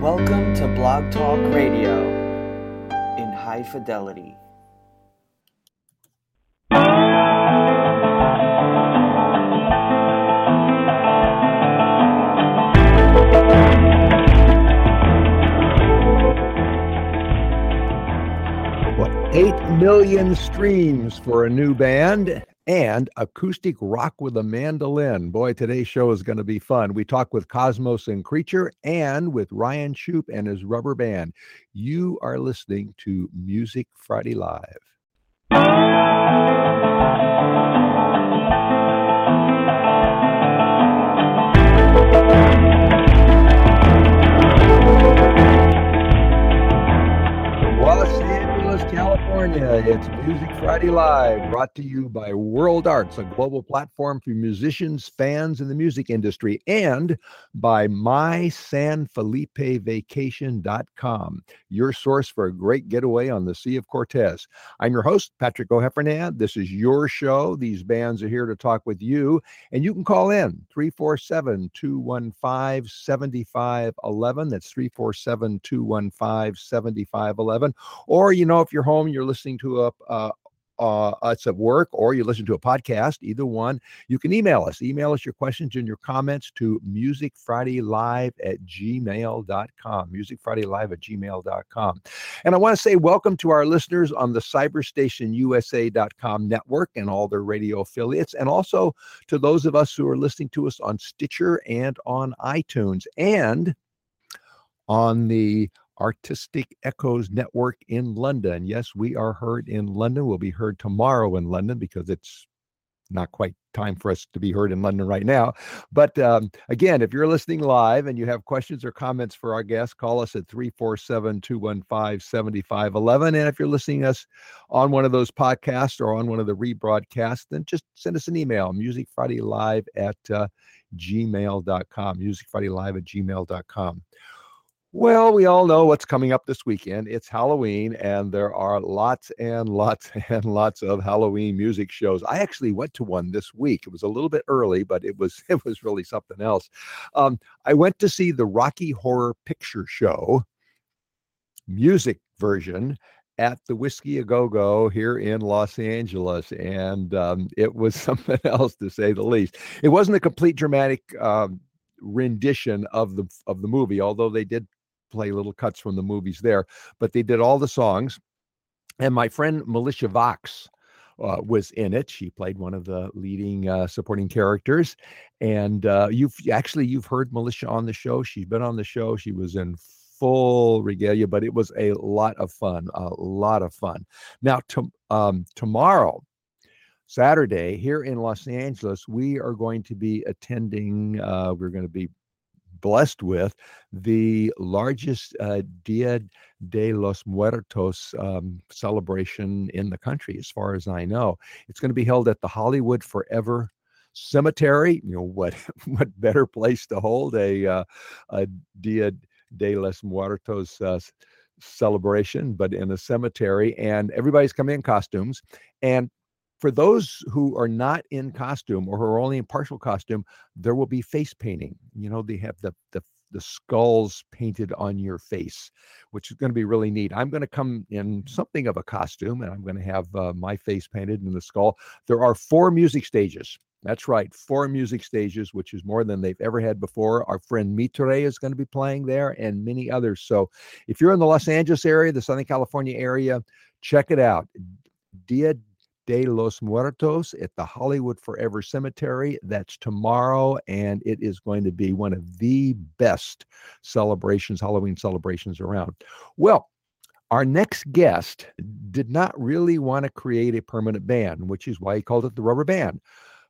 Welcome to Blog Talk Radio in high fidelity. What, 8 million streams for a new band and acoustic rock with a mandolin. Boy, today's show is going to be fun. We talk with Cosmos and Creature and with Ryan Shupe and his rubber band. You are listening to Music Friday Live. California. It's Music Friday Live, brought to you by World Arts, a global platform for musicians, fans in the music industry, and by MySanFelipeVacation.com, your source for a great getaway on the Sea of Cortez. I'm your host, Patrick O'Heffernan. This is your show. These bands are here to talk with you, and you can call in 347 215 7511. That's 347 215 7511. Or, you know, if you're home, you're listening to a, uh, uh, us at work or you listen to a podcast, either one, you can email us. Email us your questions and your comments to musicfridaylive at gmail.com. Musicfridaylive at gmail.com. And I want to say welcome to our listeners on the cyberstationusa.com network and all their radio affiliates, and also to those of us who are listening to us on Stitcher and on iTunes and on the Artistic Echoes Network in London. Yes, we are heard in London. We'll be heard tomorrow in London because it's not quite time for us to be heard in London right now. But um, again, if you're listening live and you have questions or comments for our guests, call us at 347 215 7511. And if you're listening us on one of those podcasts or on one of the rebroadcasts, then just send us an email, musicfridaylive at uh, gmail.com, musicfridaylive at gmail.com. Well, we all know what's coming up this weekend. It's Halloween, and there are lots and lots and lots of Halloween music shows. I actually went to one this week. It was a little bit early, but it was it was really something else. Um, I went to see the Rocky Horror Picture Show music version at the Whisky a Go Go here in Los Angeles, and um, it was something else to say the least. It wasn't a complete dramatic. Um, rendition of the of the movie although they did play little cuts from the movies there, but they did all the songs. And my friend Militia Vox uh, was in it. She played one of the leading uh, supporting characters. And uh, you've actually you've heard Militia on the show. She's been on the show. She was in full regalia, but it was a lot of fun. A lot of fun. Now, to, um, tomorrow. Saturday here in Los Angeles, we are going to be attending, uh, we're going to be blessed with the largest uh, Dia de los Muertos um, celebration in the country, as far as I know. It's going to be held at the Hollywood Forever Cemetery. You know what? What better place to hold a, uh, a Dia de los Muertos uh, celebration, but in a cemetery, and everybody's coming in costumes. And for those who are not in costume or who are only in partial costume, there will be face painting. You know, they have the the the skulls painted on your face, which is going to be really neat. I'm going to come in something of a costume and I'm going to have uh, my face painted in the skull. There are four music stages. That's right, four music stages, which is more than they've ever had before. Our friend Mitre is going to be playing there and many others. So if you're in the Los Angeles area, the Southern California area, check it out. Dia de los Muertos at the Hollywood Forever Cemetery. That's tomorrow, and it is going to be one of the best celebrations, Halloween celebrations around. Well, our next guest did not really want to create a permanent band, which is why he called it the Rubber Band.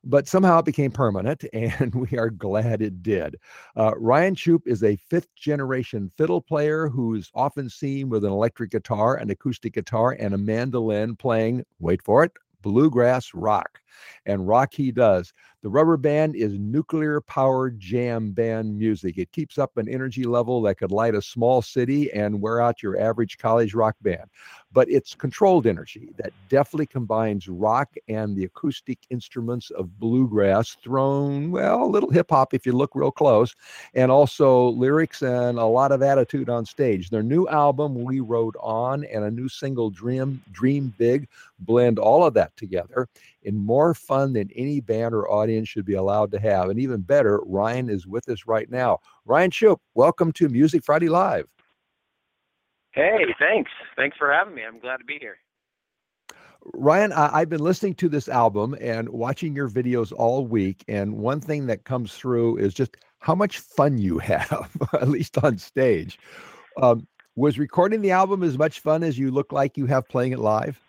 But somehow it became permanent, and we are glad it did. Uh, Ryan Shupe is a fifth generation fiddle player who's often seen with an electric guitar, an acoustic guitar, and a mandolin playing, wait for it, bluegrass rock. And rock he does. The rubber band is nuclear powered jam band music. It keeps up an energy level that could light a small city and wear out your average college rock band. But it's controlled energy that deftly combines rock and the acoustic instruments of bluegrass, thrown, well, a little hip hop if you look real close, and also lyrics and a lot of attitude on stage. Their new album, We Rode On, and a new single, Dream, Dream Big, blend all of that together in more fun than any band or audience should be allowed to have. And even better, Ryan is with us right now. Ryan Shupe, welcome to Music Friday Live. Hey, thanks. Thanks for having me. I'm glad to be here. Ryan, I, have been listening to this album and watching your videos all week. And one thing that comes through is just how much fun you have, at least on stage. Um, was recording the album as much fun as you look like you have playing it live?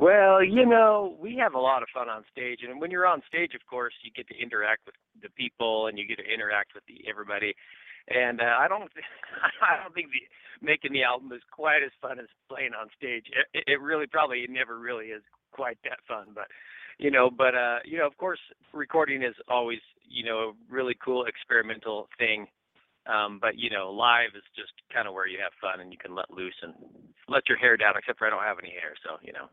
Well, you know, we have a lot of fun on stage, and when you're on stage, of course, you get to interact with the people and you get to interact with the, everybody. And uh, I don't, I don't think the, making the album is quite as fun as playing on stage. It, it really probably never really is quite that fun, but you know, but uh, you know, of course, recording is always you know a really cool experimental thing. Um, but you know, live is just kind of where you have fun and you can let loose and let your hair down. Except for I don't have any hair, so you know.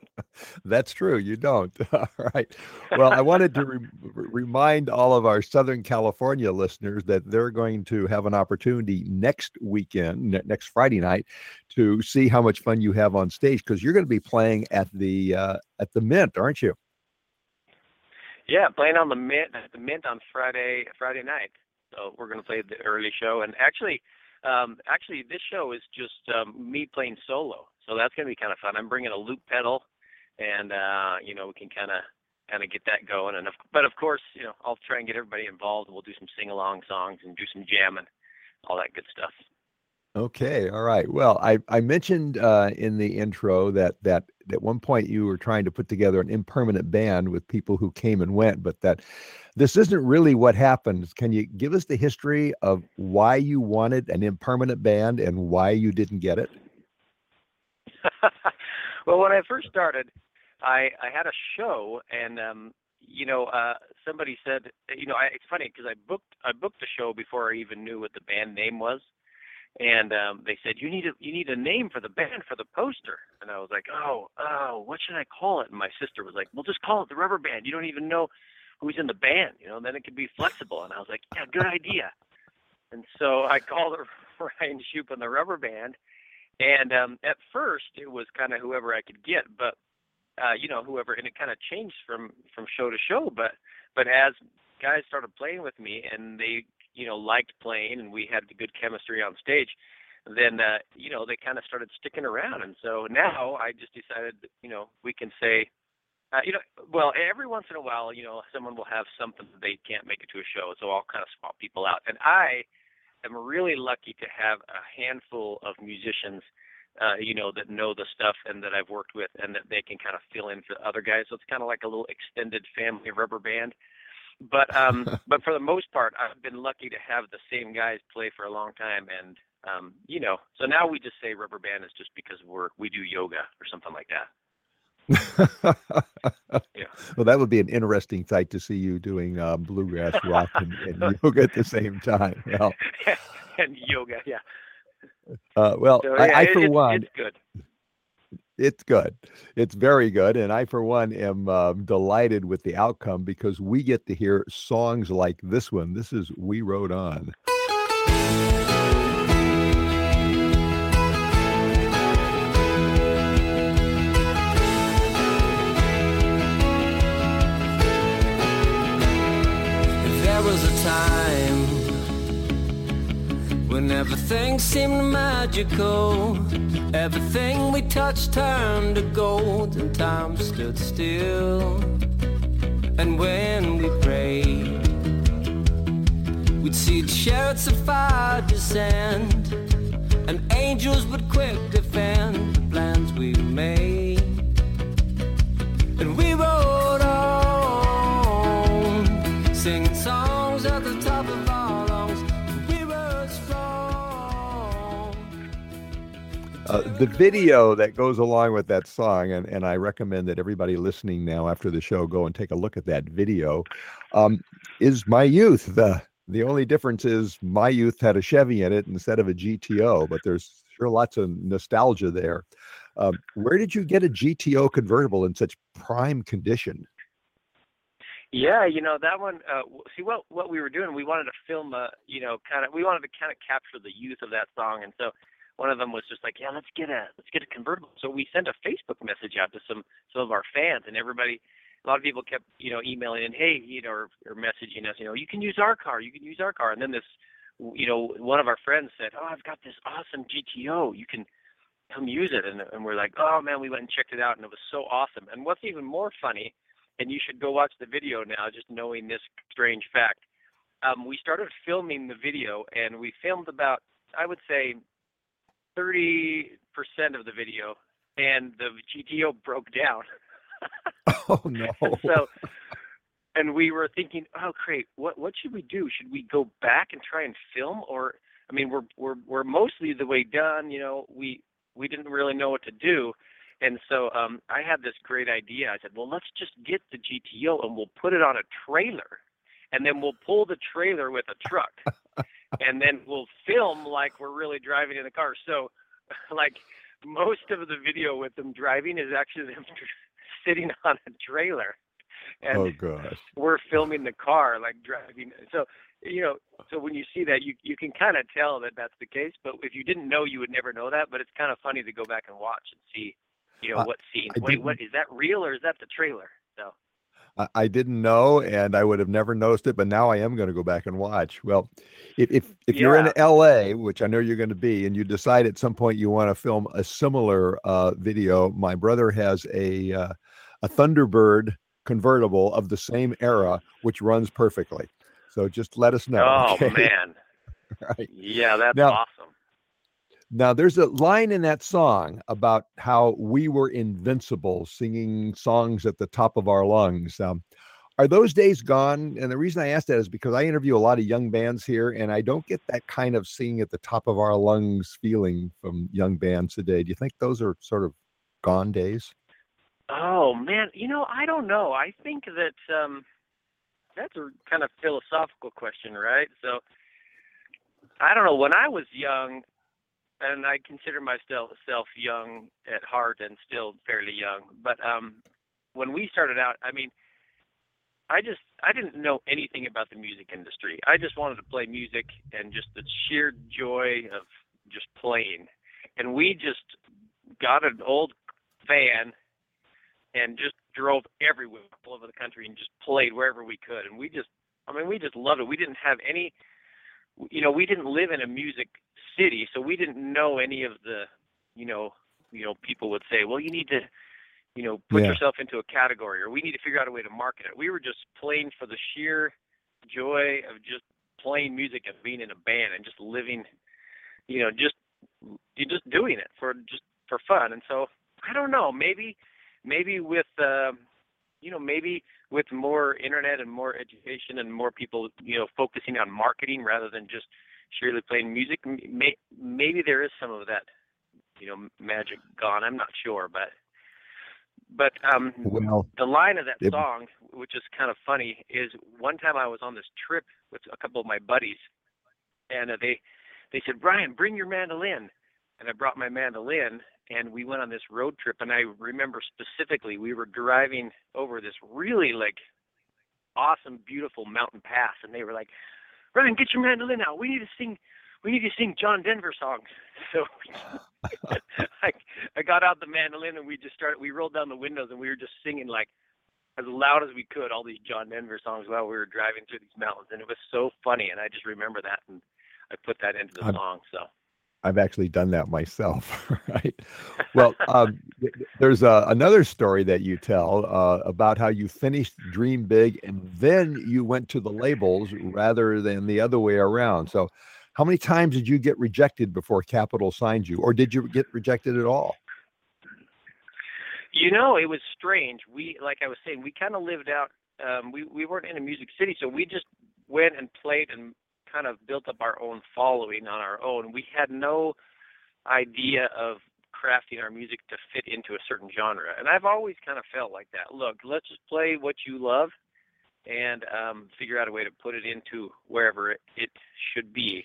That's true. You don't. All right. Well, I wanted to re- remind all of our Southern California listeners that they're going to have an opportunity next weekend, next Friday night, to see how much fun you have on stage because you're going to be playing at the uh, at the Mint, aren't you? Yeah, playing on the Mint at the Mint on Friday Friday night. So we're to play the early show, and actually, um, actually, this show is just um, me playing solo. So that's to be kind of fun. I'm bringing a loop pedal, and uh, you know we can kind of kind of get that going. And of, but of course, you know I'll try and get everybody involved. We'll do some sing along songs and do some jamming, all that good stuff. Okay, all right. Well, I I mentioned uh, in the intro that that at one point you were trying to put together an impermanent band with people who came and went, but that this isn't really what happened. Can you give us the history of why you wanted an impermanent band and why you didn't get it? well, when I first started, I I had a show, and um, you know, uh, somebody said, you know, I, it's funny because I booked I booked the show before I even knew what the band name was, and um, they said you need a you need a name for the band for the poster, and I was like, oh oh, what should I call it? And my sister was like, well, just call it the Rubber Band. You don't even know who's in the band, you know. Then it could be flexible. And I was like, yeah, good idea. And so I called it Ryan Shupe and the Rubber Band. And um, at first, it was kind of whoever I could get, but uh, you know, whoever, and it kind of changed from from show to show. But but as guys started playing with me and they you know liked playing and we had the good chemistry on stage then uh you know they kind of started sticking around and so now i just decided you know we can say uh, you know well every once in a while you know someone will have something that they can't make it to a show so i'll kind of swap people out and i am really lucky to have a handful of musicians uh, you know, that know the stuff and that I've worked with and that they can kind of fill in for other guys. So it's kind of like a little extended family rubber band. But um, but for the most part, I've been lucky to have the same guys play for a long time, and um, you know, so now we just say rubber band is just because we're we do yoga or something like that. yeah. Well, that would be an interesting sight to see you doing uh, bluegrass rock and, and, yoga at the same time. Well, and yoga, yeah. Uh, well, so, yeah, I, I, for it, one, it's good it's good. It's very good. And I, for one, am um, delighted with the outcome because we get to hear songs like this one. This is We Rode On. there was a time when everything seemed magical Everything we touched turned to gold and time stood still. And when we prayed, we'd see chariots of fire descend, and angels would quick defend the video that goes along with that song, and, and I recommend that everybody listening now after the show go and take a look at that video, um, is My Youth. The, the only difference is My Youth had a Chevy in it instead of a GTO, but there's sure lots of nostalgia there. Um, where did you get a GTO convertible in such prime condition? Yeah, you know that one. Uh, see what what we were doing. We wanted to film a, you know, kind of. We wanted to kind of capture the youth of that song, and so one of them was just like, yeah, let's get a let's get a convertible. So we sent a Facebook message out to some some of our fans, and everybody, a lot of people kept you know emailing and hey, you know, or, or messaging us, you know, you can use our car, you can use our car, and then this, you know, one of our friends said, oh, I've got this awesome GTO, you can come use it, and and we're like, oh man, we went and checked it out, and it was so awesome. And what's even more funny and you should go watch the video now, just knowing this strange fact. Um, we started filming the video, and we filmed about, I would say, 30% of the video, and the GTO broke down. oh no! so, and we were thinking, oh great, what what should we do? Should we go back and try and film, or I mean, we're we're we're mostly the way done. You know, we we didn't really know what to do. And so um, I had this great idea. I said, well, let's just get the GTO and we'll put it on a trailer, and then we'll pull the trailer with a truck, and then we'll film like we're really driving in the car. So, like most of the video with them driving is actually them sitting on a trailer, and oh gosh, we're filming the car like driving. So you know, so when you see that, you you can kind of tell that that's the case. But if you didn't know, you would never know that. But it's kind of funny to go back and watch and see you know, uh, what scene? Wait, what is that real or is that the trailer? I didn't know, and I would have never noticed it, but now I am going to go back and watch. Well, if if, if yeah. you're in LA, which I know you're going to be, and you decide at some point you want to film a similar uh, video, my brother has a uh, a Thunderbird convertible of the same era, which runs perfectly. So just let us know. Oh okay? man. right. Yeah, that's now, awesome. Now, there's a line in that song about how we were invincible, singing songs at the top of our lungs. Um, are those days gone? And the reason I ask that is because I interview a lot of young bands here, and I don't get that kind of singing at the top of our lungs feeling from young bands today. Do you think those are sort of gone days? Oh man, you know, I don't know. I think that um, that's a kind of philosophical question, right? So I don't know. When I was young, and I consider myself self young at heart and still fairly young. But um, when we started out, I mean, I just I didn't know anything about the music industry. I just wanted to play music and just the sheer joy of just playing. And we just got an old van and just drove everywhere all over the country and just played wherever we could. And we just I mean we just loved it. We didn't have any you know, we didn't live in a music city, so we didn't know any of the, you know, you know, people would say, well, you need to, you know, put yeah. yourself into a category, or we need to figure out a way to market it. We were just playing for the sheer joy of just playing music and being in a band and just living, you know, just you're just doing it for just for fun. And so I don't know, maybe maybe with uh, you know maybe with more internet and more education and more people you know focusing on marketing rather than just Surely playing music. May, maybe there is some of that, you know, magic gone. I'm not sure, but but um, well, the line of that it, song, which is kind of funny, is one time I was on this trip with a couple of my buddies, and uh, they they said, Brian, bring your mandolin, and I brought my mandolin, and we went on this road trip. And I remember specifically, we were driving over this really like awesome, beautiful mountain pass, and they were like, Ryan, get your mandolin out. We need to sing. We need to sing John Denver songs. So I, I got out the mandolin and we just started. We rolled down the windows and we were just singing like as loud as we could all these John Denver songs while we were driving through these mountains, and it was so funny. And I just remember that, and I put that into the I'm, song. So I've actually done that myself, right? Well, um, there's a, another story that you tell uh, about how you finished Dream Big and then you went to the labels rather than the other way around. So, how many times did you get rejected before Capitol signed you, or did you get rejected at all? You know, it was strange. We, like I was saying, we kind of lived out. Um, we we weren't in a music city, so we just went and played and kind of built up our own following on our own. We had no idea of crafting our music to fit into a certain genre. And I've always kind of felt like that. Look, let's just play what you love and um, figure out a way to put it into wherever it, it should be.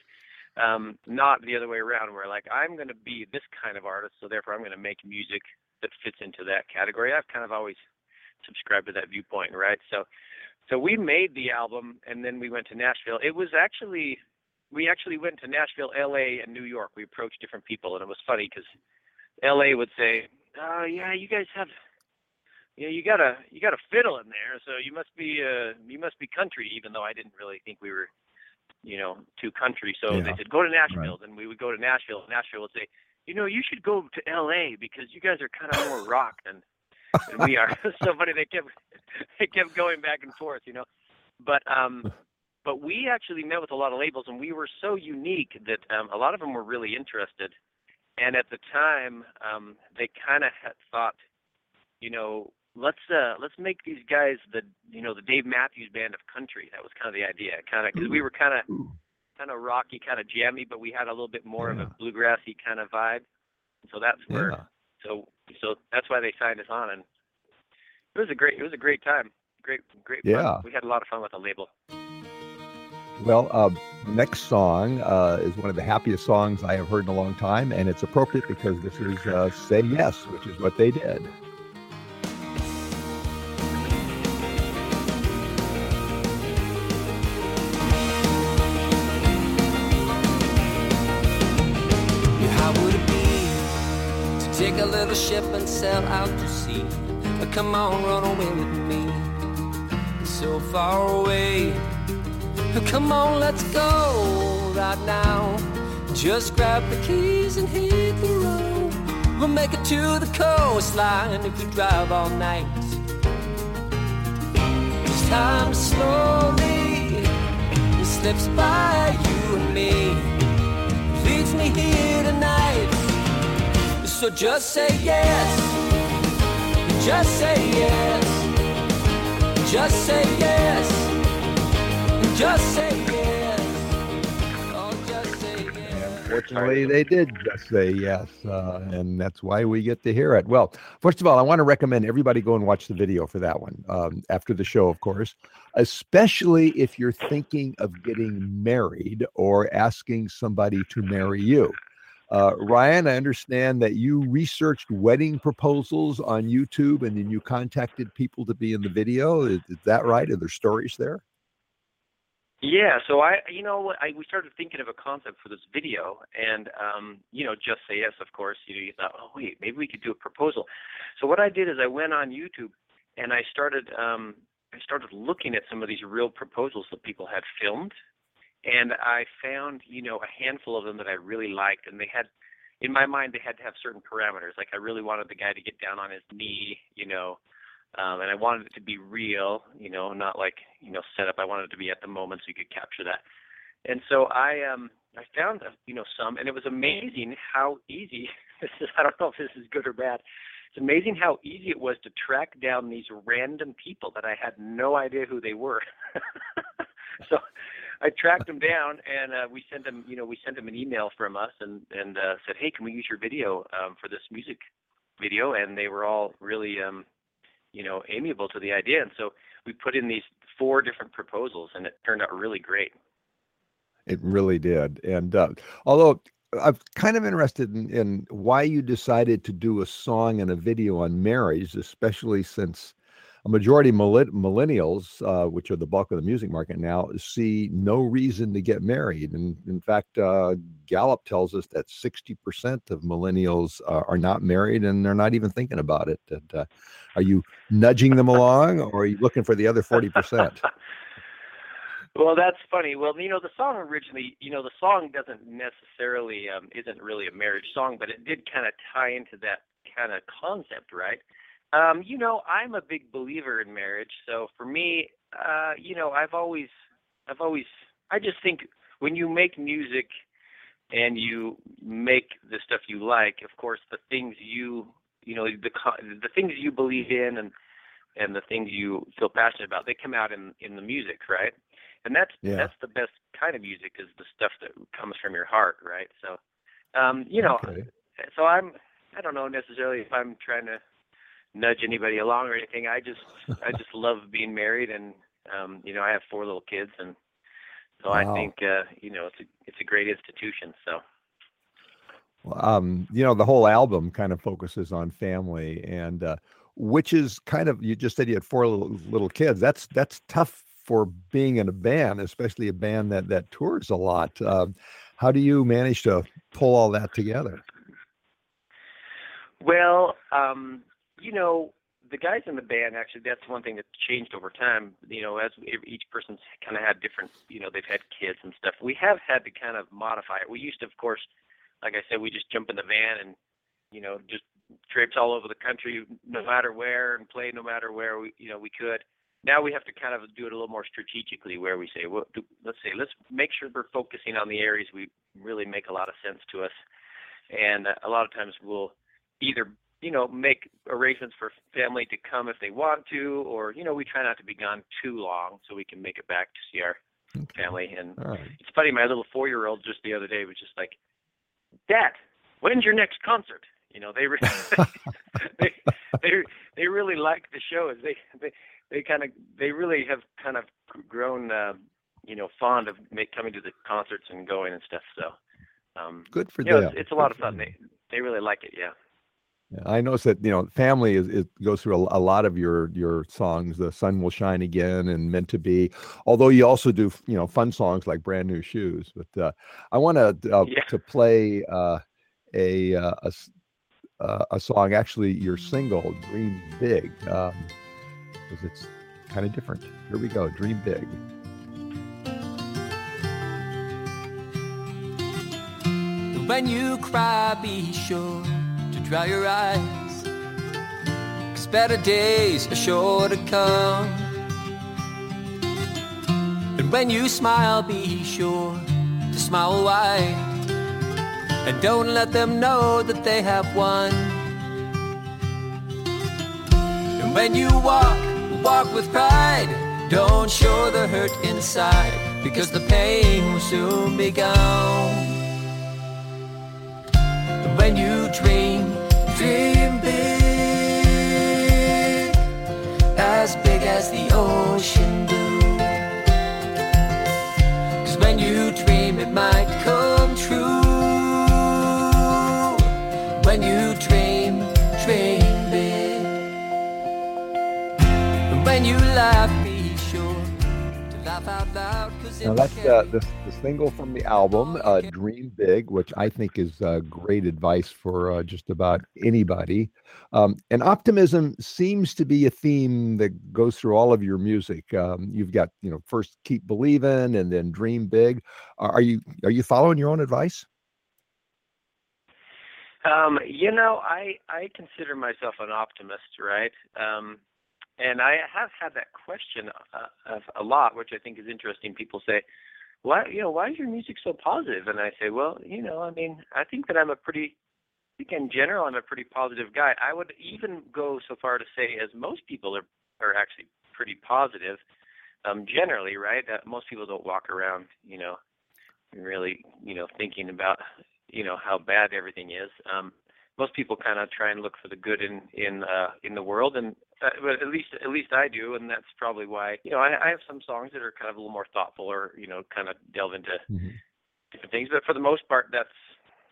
Um, not the other way around, where like I'm going to be this kind of artist, so therefore I'm going to make music that fits into that category. I've kind of always subscribed to that viewpoint, right? So, so we made the album, and then we went to Nashville. It was actually we actually went to Nashville, L.A., and New York. We approached different people, and it was funny because L.A. would say, "Oh yeah, you guys have, you know, you got a you got a fiddle in there, so you must be uh you must be country." Even though I didn't really think we were, you know, too country. So Yeah. they said, "Go to Nashville." Right. Then we would go to Nashville, and Nashville would say, "You know, you should go to L.A. because you guys are kind of more rock than." Than we are. so funny they kept they kept going back and forth, you know. But um but we actually met with a lot of labels and we were so unique that um a lot of them were really interested. And at the time, um they kind of had thought, you know, let's uh let's make these guys the you know the Dave Matthews band of country. That was kind of the idea, kind of because we were kind of kind of rocky, kind of jammy, but we had a little bit more of a bluegrassy kind of vibe. So that's where Yeah. so so that's why they signed us on and it was a great it was a great time great great fun. Yeah. we had a lot of fun with the label Well, uh, next song uh, is one of the happiest songs I have heard in a long time, and it's appropriate because this is uh, "Say Yes," which is what they did. Ship and sail out to sea? Uh, Come on, run away with me. It's so far away. Come on, let's go right now. Just grab the keys and hit the road. We'll make it to the coastline if we drive all night. This time slowly it slips by you and me leads me here tonight. So just say yes. Just say yes. Just say yes. Just say yes. Oh, just say yes. Unfortunately, they did just say yes, uh, and that's why we get to hear it. Well, first of all, I want to recommend everybody go and watch the video for that one um, after the show, of course, especially if you're thinking of getting married or asking somebody to marry you. Uh, Ryan, I understand that you researched wedding proposals on YouTube and then you contacted people to be in the video. Is, is that right? Are there stories there? yeah so i you know i we started thinking of a concept for this video and um you know just say yes of course you know you thought oh wait maybe we could do a proposal so what i did is i went on youtube and i started um i started looking at some of these real proposals that people had filmed and I found, you know, a handful of them that I really liked, and they had, in my mind, they had to have certain parameters. Like I really wanted the guy to get down on his knee, you know, um, and I wanted it to be real, you know, not like you know set up. I wanted it to be at the moment so you could capture that. And so I um I found uh, you know some, and it was amazing how easy. This is I don't know if this is good or bad. It's amazing how easy it was to track down these random people that I had no idea who they were. so I tracked them down and uh, we sent them, you know, we sent them an email from us and and uh, said, hey, can we use your video um, for this music video? And they were all really, um, you know, amiable to the idea. And so we put in these four different proposals, and it turned out really great. It really did. And uh, although I'm kind of interested in, in why you decided to do a song and a video on marriage, especially since a majority millennials, uh, which are the bulk of the music market now, see no reason to get married. And in fact, uh, Gallup tells us that 60% of millennials uh, are not married and they're not even thinking about it. And, uh, are you nudging them along or are you looking for the other 40%? Well, that's funny. Well, you know, the song originally, you know, the song doesn't necessarily um, isn't really a marriage song, but it did kind of tie into that kind of concept, right? Um, you know, I'm a big believer in marriage, so for me, uh, you know, I've always, I've always, I just think when you make music and you make the stuff you like, of course, the things you, you know, the the things you believe in and and the things you feel passionate about, they come out in in the music, right? and that's Yeah. that's the best kind of music is the stuff that comes from your heart right so um you know Okay. so i'm I don't know necessarily if I'm trying to nudge anybody along or anything. I just I just love being married, and um, you know I have four little kids, and so wow. I think uh, you know it's a it's a great institution. So. Um, you know, the whole album kind of focuses on family, and uh, which is kind of you just said you had four little, little kids. That's that's tough for being in a band, especially a band that that tours a lot. Uh, how do you manage to pull all that together? Well, um, you know, the guys in the band actually that's one thing that's changed over time. You know, as each person's kind of had different, you know, they've had kids and stuff. We have had to kind of modify it. We used to, of course, like I said, we just jump in the van and you know just trips all over the country, no matter where, and play no matter where we you know we could now we have to kind of do it a little more strategically where we say well do, let's say let's make sure we're focusing on the areas we really make a lot of sense to us and uh, a lot of times we'll either you know make arrangements for family to come if they want to or you know we try not to be gone too long so we can make it back to see our okay. family and right. it's funny my little four year old just the other day was just like dad when's your next concert you know they they they they really like the shows they they they kind of they really have kind of grown uh, you know fond of make, coming to the concerts and going and stuff. So um, good for them. Know, it's, it's a lot of fun. They they really like it. Yeah. Yeah, I noticed that you know family is it goes through a, a, lot of your your songs. The sun will shine again and meant to be. Although you also do you know fun songs like brand new shoes. But uh, I want to uh, yeah. to play uh, a, uh, a uh, a song. Actually, your single "Dream Big." Um, because it's kind of different. Here we go. Dream big. When you cry, be sure to dry your eyes. Cause better days are sure to come. And when you smile, be sure to smile wide. And don't let them know that they have won. And when you walk, walk with pride. Don't show the hurt inside, because the pain will soon be gone. When you dream, dream big, as big as the ocean blue. Cause when you dream, it might come true. When you dream, dream. Big when you laugh, Now that's uh, the, the single from the album, uh, "Dream Big," which I think is uh, great advice for uh, just about anybody. Um, and optimism seems to be a theme that goes through all of your music. Um, you've got, you know, first keep believing, and then dream big. Are you are you following your own advice? Um, you know, I I consider myself an optimist, right? Um, and I have had that question uh, a lot, which I think is interesting. People say, "Why, you know, why is your music so positive?" And I say, "Well, you know, I mean, I think that I'm a pretty, I think in general, I'm a pretty positive guy. I would even go so far to say, as most people are are actually pretty positive, um, generally, right? That most people don't walk around, you know, really, you know, thinking about, you know, how bad everything is. Um, most people kind of try and look for the good in in uh, in the world, and uh, but at least at least I do, and that's probably why you know I, I have some songs that are kind of a little more thoughtful, or you know, kind of delve into mm-hmm. different things. But for the most part, that's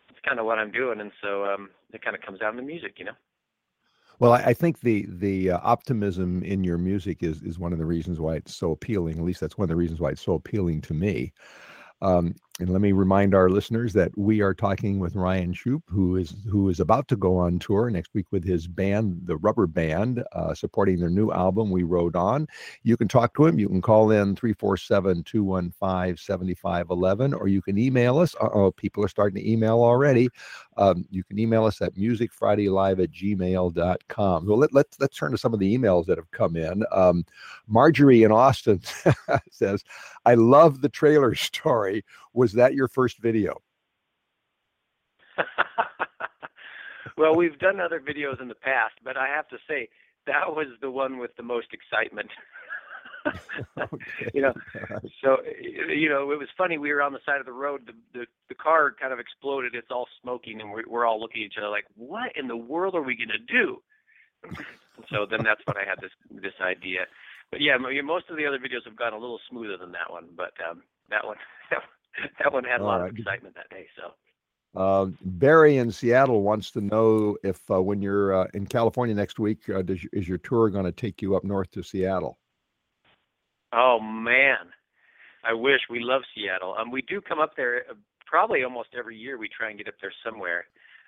that's kind of what I'm doing, and so um, it kind of comes out in the music, you know. Well, I, I think the the uh, optimism in your music is is one of the reasons why it's so appealing. At least that's one of the reasons why it's so appealing to me. Um, and let me remind our listeners that we are talking with Ryan Shupe, who is who is about to go on tour next week with his band, the Rubber Band, uh, supporting their new album, We Rode On. You can talk to him. You can call in 347 215 7511, or you can email us. oh, people are starting to email already. Um, you can email us at musicfridaylive at gmail.com. Well, let, let's, let's turn to some of the emails that have come in. Um, Marjorie in Austin says, I love the trailer story. Was that your first video? well, we've done other videos in the past, but I have to say that was the one with the most excitement. Okay. you know, so you know, it was funny. We were on the side of the road. The the, the car kind of exploded. It's all smoking, and we're, we're all looking at each other like, "What in the world are we gonna do?" so then that's when I had this this idea. But yeah, most of the other videos have gone a little smoother than that one. But um, that one, that one had a lot right. of excitement that day. So. Um, Barry in Seattle wants to know if uh, when you're uh, in California next week, uh, does, is your tour going to take you up north to Seattle? Oh man, I wish we love Seattle. Um, we do come up there uh, probably almost every year. We try and get up there somewhere.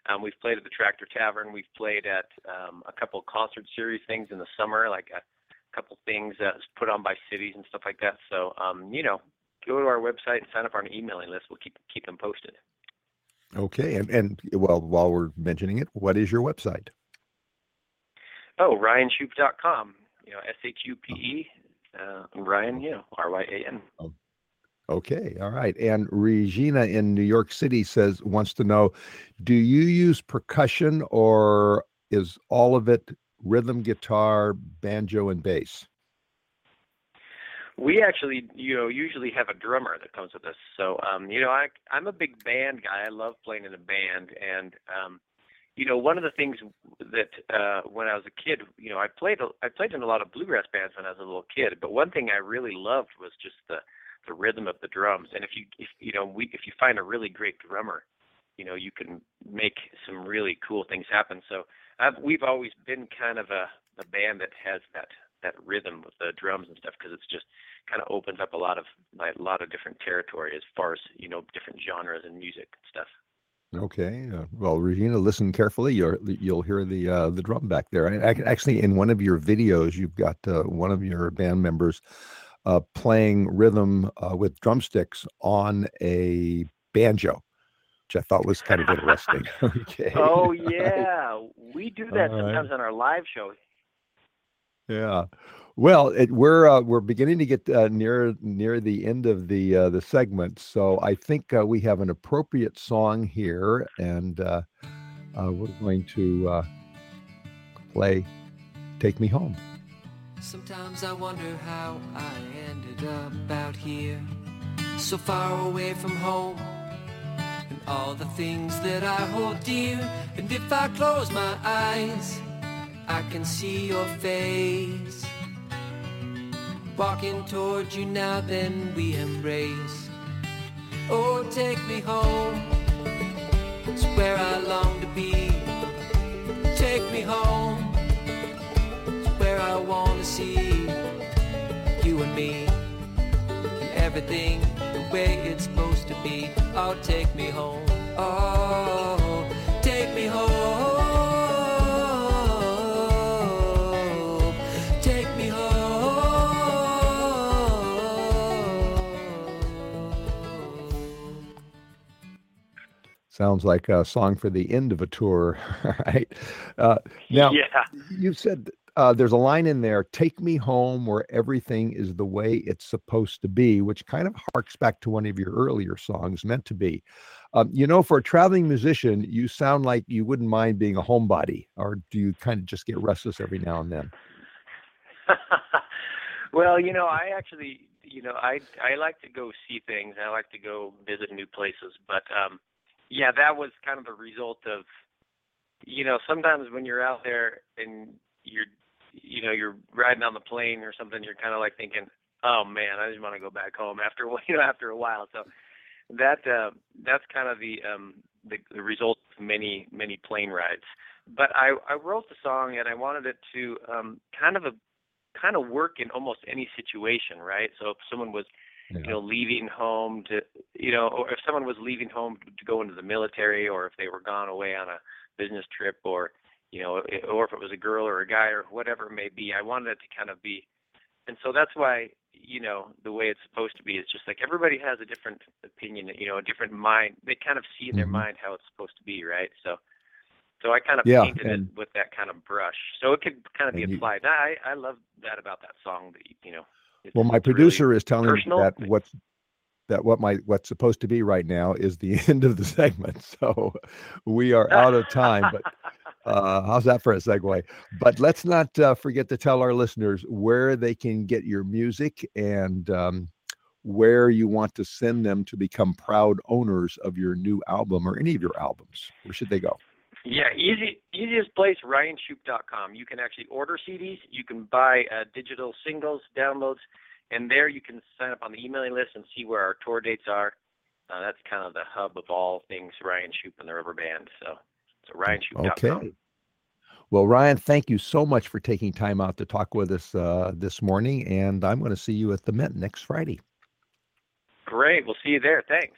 Um, we've played at the Tractor Tavern. We've played at um, a couple concert series things in the summer, like a couple things that's put on by cities and stuff like that. So, um, you know, go to our website and sign up on an emailing list. We'll keep keep them posted. Okay, and and well, while we're mentioning it, what is your website? Oh, RyanShupe.com. You know, S H U P E. Uh, Ryan, you know, R Y A N. Okay, all right. And Regina in New York City says wants to know, do you use percussion or is all of it rhythm guitar, banjo, and bass? We actually, you know, usually have a drummer that comes with us. So, um, you know, I I'm a big band guy. I love playing in a band, and um, you know, one of the things that uh, when I was a kid, you know, I played I played in a lot of bluegrass bands when I was a little kid. But one thing I really loved was just the the rhythm of the drums. And if you if you know we if you find a really great drummer, you know, you can make some really cool things happen. So I've, we've always been kind of a a band that has that that rhythm with the drums and stuff because it's just kind of opens up a lot of like, a lot of different territory as far as you know different genres and music and stuff. Okay. Uh, well, Regina, listen carefully. You're, you'll hear the uh, the drum back there. I, I- actually, in one of your videos, you've got uh, one of your band members uh, playing rhythm uh, with drumsticks on a banjo, which I thought was kind of interesting. okay. Oh yeah, we do that All right. sometimes on our live show. Yeah. Well, it, we're uh, we're beginning to get uh, near near the end of the uh, the segment, so I think uh, we have an appropriate song here, and uh, uh, we're going to play "Take Me Home." Sometimes I wonder how I ended up out here, so far away from home, and all the things that I hold dear. And if I close my eyes, I can see your face. Walking towards you now, then we embrace. Oh, take me home. It's where I long to be. Take me home It's where I want to see you and me and everything the way it's supposed to be. Oh, take me home. Oh, Sounds like a song for the end of a tour, right? Uh, now, yeah, you said uh, there's a line in there take me home where everything is the way it's supposed to be which kind of harks back to one of your earlier songs meant to be um, you know for a traveling musician you sound like you wouldn't mind being a homebody or do you kind of just get restless every now and then well, you know, I actually, you know, I I like to go see things. I like to go visit new places. But um, yeah, that was kind of the result of, you know, sometimes when you're out there and you're, you know, you're riding on the plane or something, you're kind of like thinking, oh man, I just want to go back home after you know after a while. So that uh, that's kind of the um the, the result of many many plane rides. But I I wrote the song and I wanted it to um kind of a kind of work in almost any situation, right? So if someone was, you know, leaving home to, you know, or if someone was leaving home to go into the military, or if they were gone away on a business trip, or, you know, or if it was a girl or a guy or whatever it may be, I wanted it to kind of be, and so that's why, you know, the way it's supposed to be is just like everybody has a different opinion, you know, a different mind. They kind of see in their Mhm. mind how it's supposed to be, right? So. So I kind of Yeah, painted and- it with that kind of brush, so it could kind of be And you- applied. I I love that about that song. That you know. It's, well my it's really- producer is telling me that what's that what my what's supposed to be right now is the end of the segment so we are out of time but Uh, how's that for a segue? But let's not uh, forget to tell our listeners where they can get your music and um, where you want to send them to become proud owners of your new album or any of your albums. Where should they go? Yeah, easy easiest place ryanshupe.com. You can actually order CDs, you can buy uh, digital singles, downloads, and there you can sign up on the emailing list and see where our tour dates are. Uh, that's kind of the hub of all things Ryan Shupe and the Rubber Band. So, so ryanshupe.com. Okay. Well, Ryan, thank you so much for taking time out to talk with us uh, this morning, and I'm going to see you at the Mint next Friday. Great. We'll see you there. Thanks.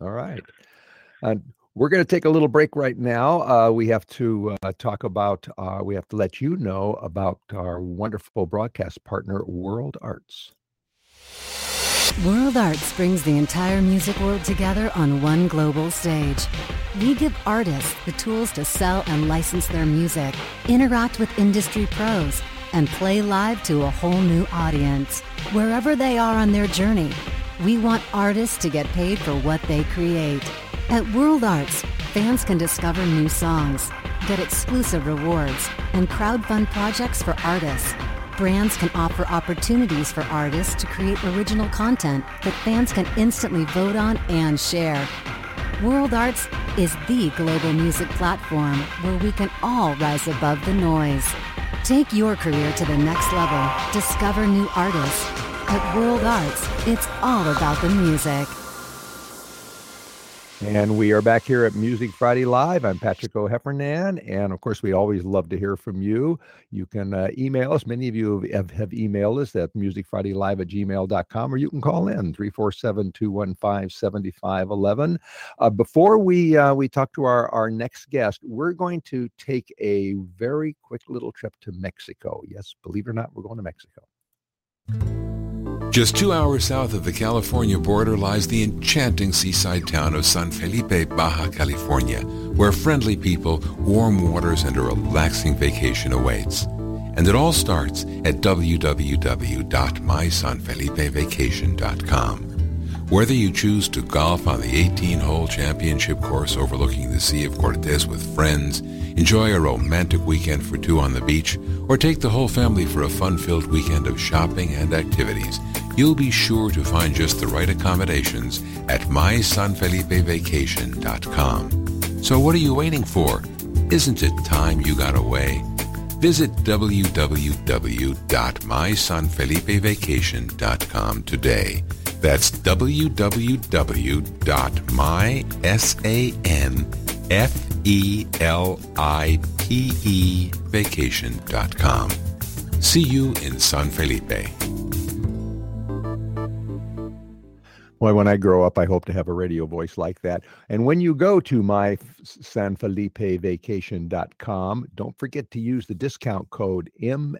All right. Uh, we're going to take a little break right now. Uh, we have to uh, talk about, uh, we have to let you know about our wonderful broadcast partner, World Arts. World Arts brings the entire music world together on one global stage. We give artists the tools to sell and license their music, interact with industry pros, and play live to a whole new audience. Wherever they are on their journey, we want artists to get paid for what they create. At World Arts, fans can discover new songs, get exclusive rewards, and crowdfund projects for artists. Brands can offer opportunities for artists to create original content that fans can instantly vote on and share. World Arts is the global music platform where we can all rise above the noise. Take your career to the next level. Discover new artists. At World Arts, it's all about the music. And we are back here at Music Friday Live. I'm Patrick O'Heffernan. And of course, we always love to hear from you. You can uh, email us. Many of you have, have emailed us at musicfridaylive at gmail.com, or you can call in 347 215 7511. Uh, before we, uh, we talk to our, our next guest, we're going to take a very quick little trip to Mexico. Yes, believe it or not, we're going to Mexico. Just two hours south of the California border lies the enchanting seaside town of San Felipe, Baja California, where friendly people, warm waters, and a relaxing vacation awaits. And it all starts at www.mysanfelipevacation.com. Whether you choose to golf on the 18-hole championship course overlooking the Sea of Cortez with friends, enjoy a romantic weekend for two on the beach, or take the whole family for a fun-filled weekend of shopping and activities, you'll be sure to find just the right accommodations at mysanfelipevacation.com. So what are you waiting for? Isn't it time you got away? Visit www.mysanfelipevacation.com today. That's www.mysanfelipevacation.com. See you in San Felipe. Boy, when I grow up, I hope to have a radio voice like that. And when you go to my sanfelipevacation.com, don't forget to use the discount code MFLA5.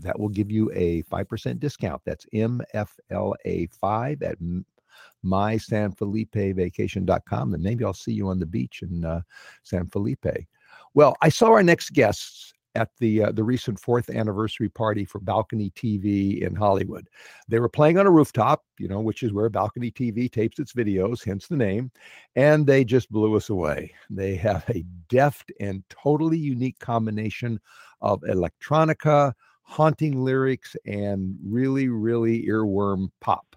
That will give you a 5% discount. That's MFLA5 at mysanfelipevacation.com. And maybe I'll see you on the beach in uh, San Felipe. Well, I saw our next guests at the uh, the recent fourth anniversary party for Balcony TV in Hollywood. They were playing on a rooftop, you know, which is where Balcony TV tapes its videos, hence the name, and they just blew us away. They have a deft and totally unique combination of electronica, haunting lyrics, and really, really earworm pop.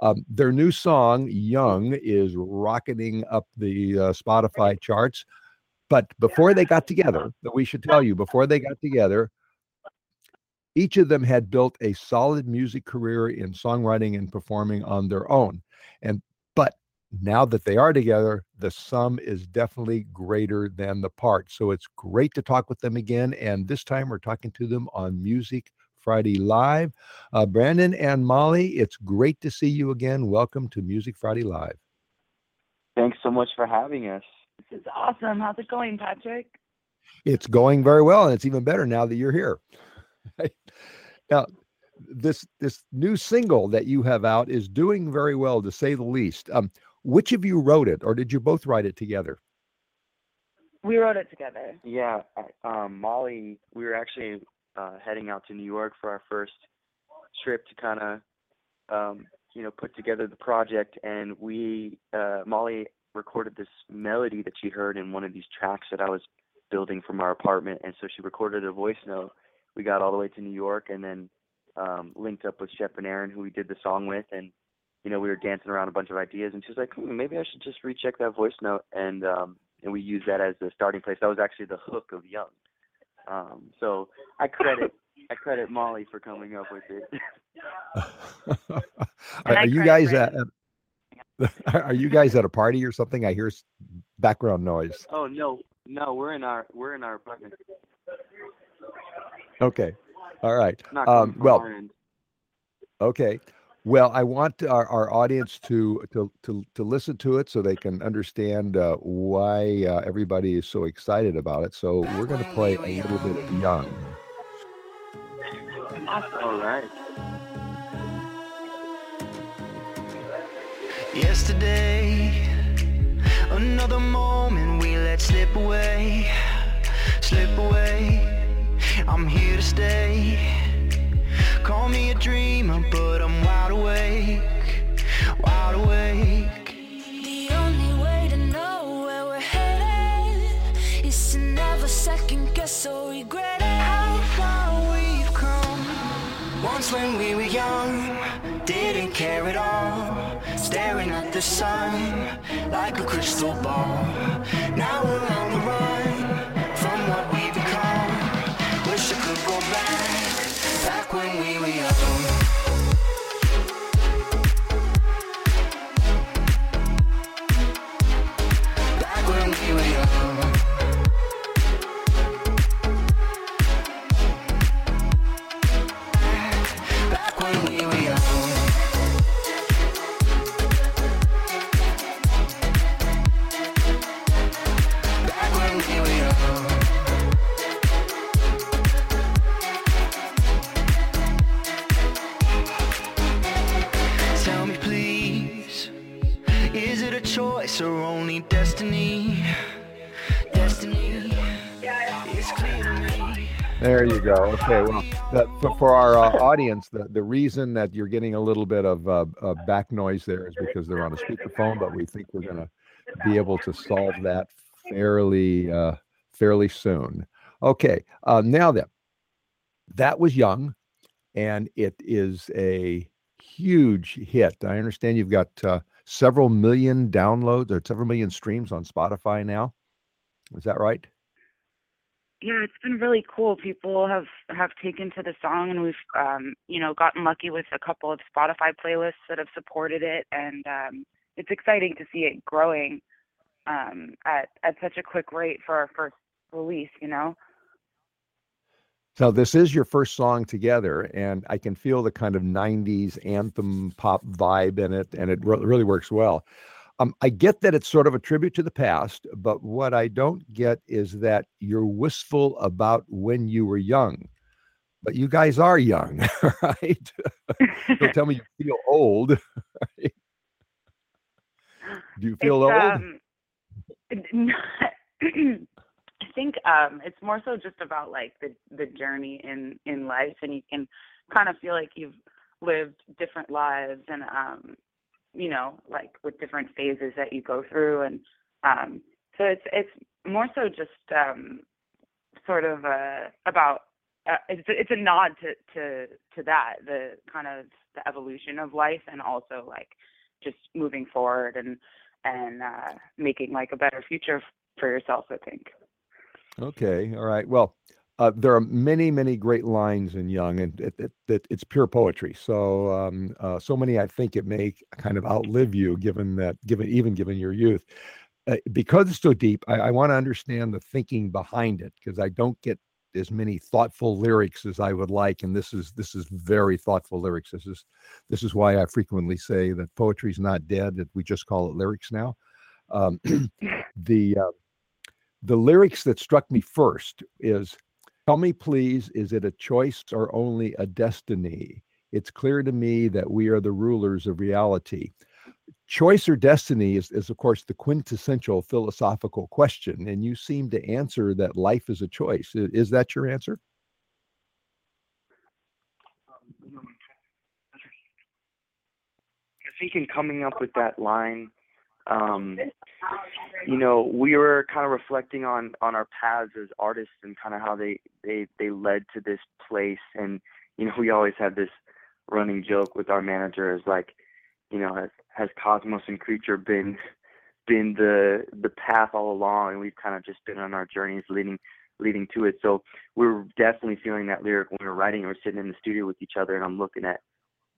Um, their new song, Young, is rocketing up the uh, Spotify charts. But before they got together, that we should tell you, before they got together, each of them had built a solid music career in songwriting and performing on their own. And but now that they are together, the sum is definitely greater than the part. So it's great to talk with them again. And this time we're talking to them on Music Friday Live. Uh, Brandyn and Molly, it's great to see you again. Welcome to Music Friday Live. Thanks so much for having us. This is awesome. How's it going, Patrick? It's going very well, and it's even better now that you're here. now, this this new single that you have out is doing very well, to say the least. Um, which of you wrote it, or did you both write it together? We wrote it together. Yeah, um, Molly, we were actually uh, heading out to New York for our first trip to kind of, um, you know, put together the project, and we, uh, Molly recorded this melody that she heard in one of these tracks that I was building from our apartment, and so she recorded a voice note. We got all the way to New York, and then um, linked up with Shep and Aaron, who we did the song with, and you know we were dancing around a bunch of ideas, and she was like, hmm, maybe I should just recheck that voice note, and um, and we used that as the starting place. That was actually the hook of Young. Um, so I credit I credit Molly for coming up with it. are, I are you guys at, at- are you guys at a party or something? I hear background noise. oh no, no, we're in our we're in our apartment. Okay. All right. Um, well. Okay. Well, I want our, our audience to, to to to listen to it so they can understand uh, why uh, everybody is so excited about it. So we're going to play a little bit Young. all right. Yesterday, another moment we let slip away, slip away. I'm here to stay. Call me a dreamer, but I'm wide awake, wide awake. The only way to know where we're headed is to never second guess or regret it. How far we've come. Once when we were young, didn't care at all. The sun like a crystal ball. Now we're on the run Okay. Well, for, for our uh, audience, the, the reason that you're getting a little bit of uh, uh, back noise there is because they're on a speakerphone, but we think we're going to be able to solve that fairly uh, fairly soon. Okay. Uh, now then, that was young, and it is a huge hit. I understand you've got uh, several million downloads or several million streams on Spotify now. Is that right? Yeah, it's been really cool. People have have taken to the song, and we've um, you know gotten lucky with a couple of Spotify playlists that have supported it, and um, it's exciting to see it growing um, at at such a quick rate for our first release. You know. So this is your first song together, and I can feel the kind of '90s anthem pop vibe in it, and it re- really works well. Um, I get that it's sort of a tribute to the past, but what I don't get is that you're wistful about when you were young. But you guys are young, right? Don't tell me you feel old. right? Do you feel it's, old? Um, I think um, it's more so just about like the the journey in in life, and you can kind of feel like you've lived different lives, and um, you know, like with different phases that you go through, and um, so it's it's more so just um, sort of uh, about uh, it's it's a nod to to to that the kind of the evolution of life, and also like just moving forward and and uh, making like a better future for yourself. I think. Okay, all right. Well, uh, there are many, many great lines in Young, and it, it, it, it's pure poetry. So, um, uh, so many, I think it may kind of outlive you, given that, given even given your youth. Uh, because it's so deep, I, I want to understand the thinking behind it because I don't get as many thoughtful lyrics as I would like, and this is this is very thoughtful lyrics. This is this is why I frequently say that poetry is not dead; that we just call it lyrics now. Um, the uh, the lyrics that struck me first is tell me please is it a choice or only a destiny? It's clear to me that we are the rulers of reality. Choice or destiny is, is of course the quintessential philosophical question and you seem to answer that life is a choice. Is that your answer? Um, I think in coming up with that line, um, you know, we were kind of reflecting on on our paths as artists and kind of how they they they led to this place. And you know, we always had this running joke with our manager is like, you know, has has Cosmos and Creature been been the the path all along, and we've kind of just been on our journeys leading leading to it. So we are definitely feeling that lyric when we were writing. We're sitting in the studio with each other, and I'm looking at,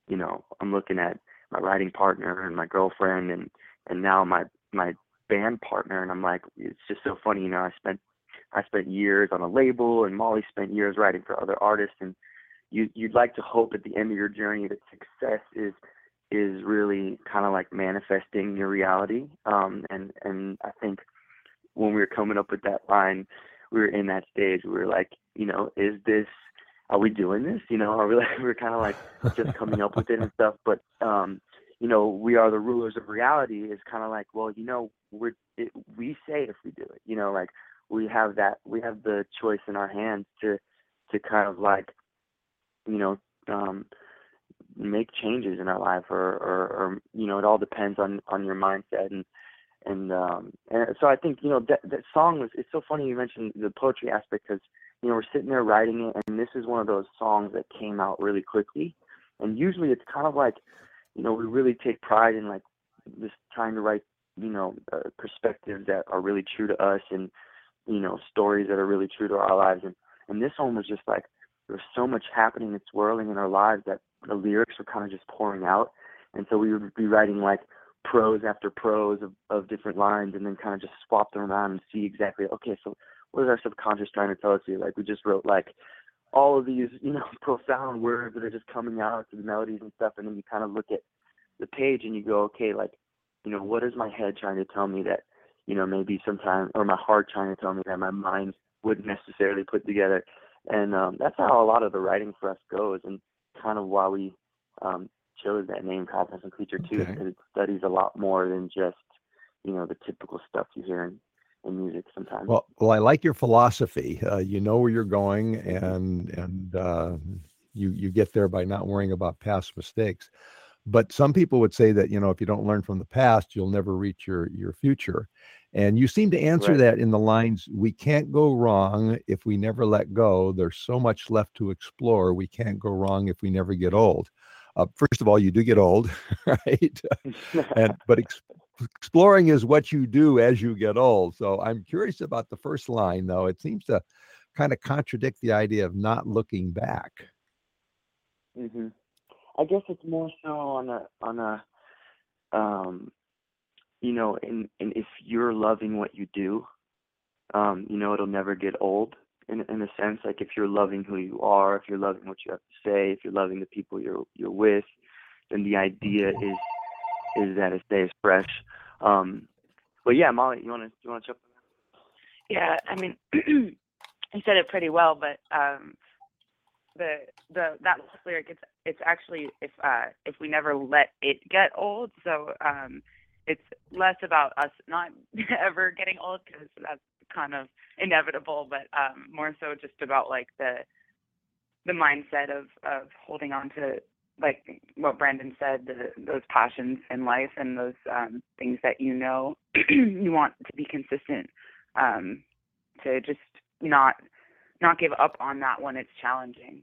you know, I'm looking at my writing partner and my girlfriend, and and now my my band partner, and I'm like, it's just so funny, you know. I spent I spent years on a label, and Molly spent years writing for other artists, and you you'd like to hope at the end of your journey that success is is really kind of like manifesting your reality. Um, and and I think when we were coming up with that line, we were in that stage. We were like, you know, is this? Are we doing this? You know, are we like we're kind of like just coming up with it and stuff. But um, you know, we are the rulers of reality. Is kind of like, well, you know, we're it, we say if we do it. You know, like we have that we have the choice in our hands to to kind of like, you know, um, make changes in our life or, or, or you know it all depends on on your mindset and and um and so I think you know that that song was it's so funny you mentioned the poetry aspect because you know we're sitting there writing it and this is one of those songs that came out really quickly and usually it's kind of like you know we really take pride in like just trying to write you know uh, perspectives that are really true to us and you know stories that are really true to our lives and and this one was just like there was so much happening and swirling in our lives that the lyrics were kind of just pouring out, and so we would be writing like prose after prose of, of different lines, and then kind of just swap them around and see exactly okay, so what is our subconscious trying to tell us here? Like we just wrote like all of these, you know, profound words that are just coming out to the melodies and stuff, and then you kind of look at the page and you go, okay, like, you know, what is my head trying to tell me that, you know, maybe sometimes, or my heart trying to tell me that my mind wouldn't necessarily put together, and um, that's how a lot of the writing for us goes, and kind of why we um, chose that name, Cosmos and Creature too, Okay. because it studies a lot more than just you know the typical stuff you hear in, in music sometimes. Well, well, I like your philosophy. Uh, you know where you're going, and and uh, you you get there by not worrying about past mistakes. But some people would say that you know if you don't learn from the past, you'll never reach your your future. And you seem to answer Right. that in the lines, "We can't go wrong if we never let go. There's so much left to explore. We can't go wrong if we never get old." Uh, first of all, you do get old, right? and but ex- exploring is what you do as you get old. So I'm curious about the first line, though. It seems to kind of contradict the idea of not looking back. Mm-hmm. I guess it's more so on a on a um you know, and and if you're loving what you do, um, you know, it'll never get old in in a sense. Like if you're loving who you are, if you're loving what you have to say, if you're loving the people you're you're with, then the idea is is that it stays fresh. Um but yeah, Molly, you wanna you wanna jump Yeah, I mean, you said it pretty well, but um, the the that last lyric, it's it's actually if uh if we never let it get old, so um, it's less about us not ever getting old because that's kind of inevitable, but um, more so just about like the the mindset of of holding on to like what Brandyn said, the, those passions in life and those um, things that you know you want to be consistent um, to just not not give up on that when it's challenging.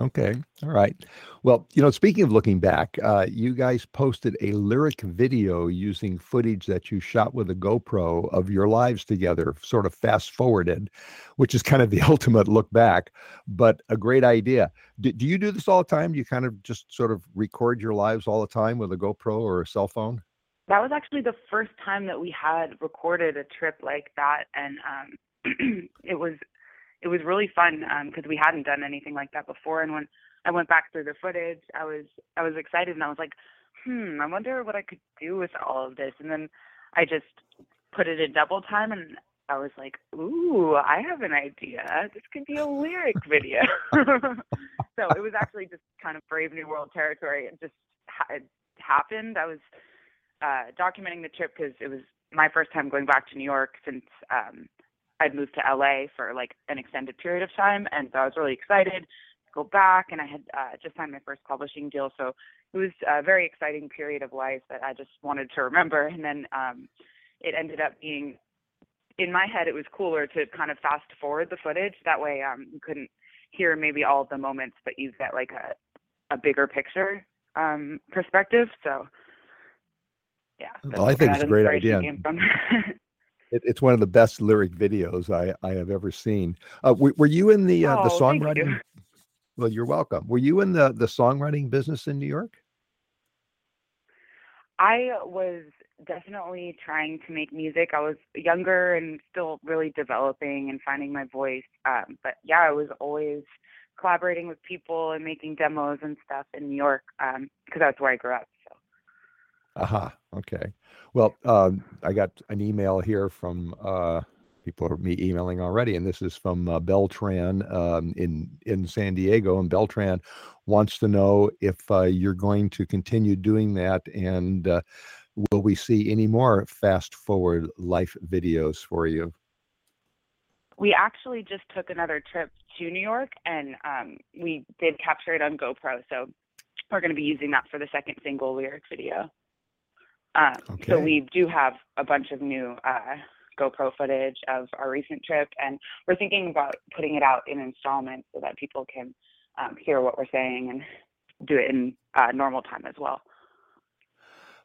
Okay. All right. Well, you know, speaking of looking back, uh, you guys posted a lyric video using footage that you shot with a GoPro of your lives together, sort of fast forwarded, which is kind of the ultimate look back, but a great idea. Do, do you do this all the time? Do you kind of just sort of record your lives all the time with a GoPro or a cell phone? That was actually the first time that we had recorded a trip like that, and um, it was it was really fun because we hadn't done anything like that before. And when I went back through the footage, I was I was excited, and I was like, hmm, I wonder what I could do with all of this. And then I just put it in double time, and I was like, ooh, I have an idea. This could be a lyric video. so it was actually just kind of brave new world territory. It just ha- it happened. I was uh, documenting the trip because it was my first time going back to New York since um, I'd moved to LA for like an extended period of time, and so I was really excited. To go back, and I had uh, just signed my first publishing deal, so it was a very exciting period of life that I just wanted to remember. And then um, it ended up being, in my head, it was cooler to kind of fast forward the footage. That way, um, you couldn't hear maybe all of the moments, but you get like a a bigger picture um, perspective. So, yeah. Well, I think it's a great idea. It, it's one of the best lyric videos I, I have ever seen. Uh, were, were you in the uh, the Oh, you. songwriting? Well, you're welcome. Were you in the the songwriting business in New York? I was definitely trying to make music. I was younger and still really developing and finding my voice. Um, but yeah, I was always collaborating with people and making demos and stuff in New York because that's where I grew up. Aha. Okay. Well, um, I got an email here from uh, people are me emailing already, and this is from uh, Beltran um, in in San Diego, and Beltran wants to know if uh, you're going to continue doing that, and uh, will we see any more fast forward life videos for you? we actually just took another trip to New York and um, we did capture it on GoPro. So we're going to be using that for the second single lyric video. Um, So we do have a bunch of new uh, GoPro footage of our recent trip, and we're thinking about putting it out in installments so that people can um, hear what we're saying and do it in uh, normal time as well.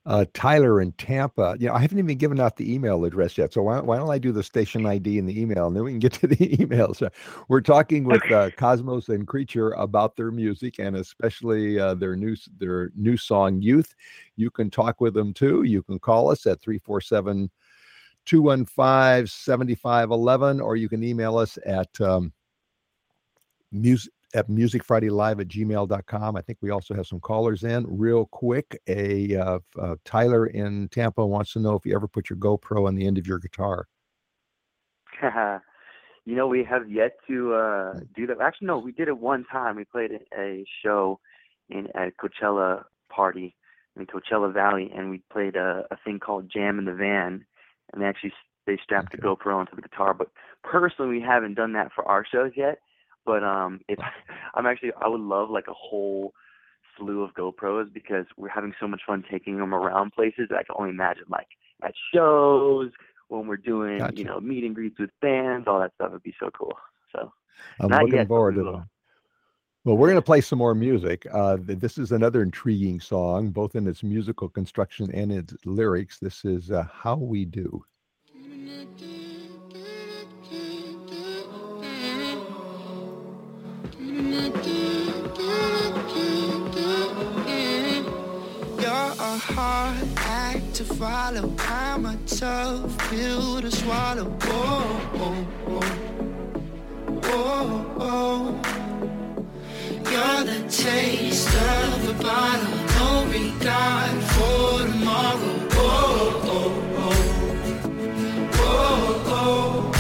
Uh, Tyler in Tampa. You know, I haven't even given out the email address yet. So why, why don't I do the station ID and the email, and then we can get to the emails. We're talking with uh, Cosmos and Creature about their music and especially uh, their new their new song "Youth." You can talk with them too. You can call us at 347 215 7511, or you can email us at um, music at musicfridaylive at gmail.com. I think we also have some callers in. Real quick, a uh, uh, Tyler in Tampa wants to know if you ever put your GoPro on the end of your guitar. you know, we have yet to uh, do that. Actually, no, we did it one time. We played a- show in at Coachella party in Coachella Valley, and we played a, a thing called Jam in the Van, and they actually they strapped a GoPro onto the guitar. But personally, we haven't done that for our shows yet. But um, if I'm actually, I would love like a whole slew of GoPros because we're having so much fun taking them around places. I can only imagine like at shows when we're doing, Gotcha. you know, meet and greets with bands, all that stuff would be so cool. So I'm Not looking yet, forward to them. Well, we're going to play some more music. Uh, this is another intriguing song, both in its musical construction and its lyrics. This is uh, How We Do. A hard act to follow. I'm a tough pill to swallow. Whoa, whoa, whoa. Whoa, whoa. You're the taste of the bottle. No regard for tomorrow. Whoa, whoa, whoa. Whoa, whoa.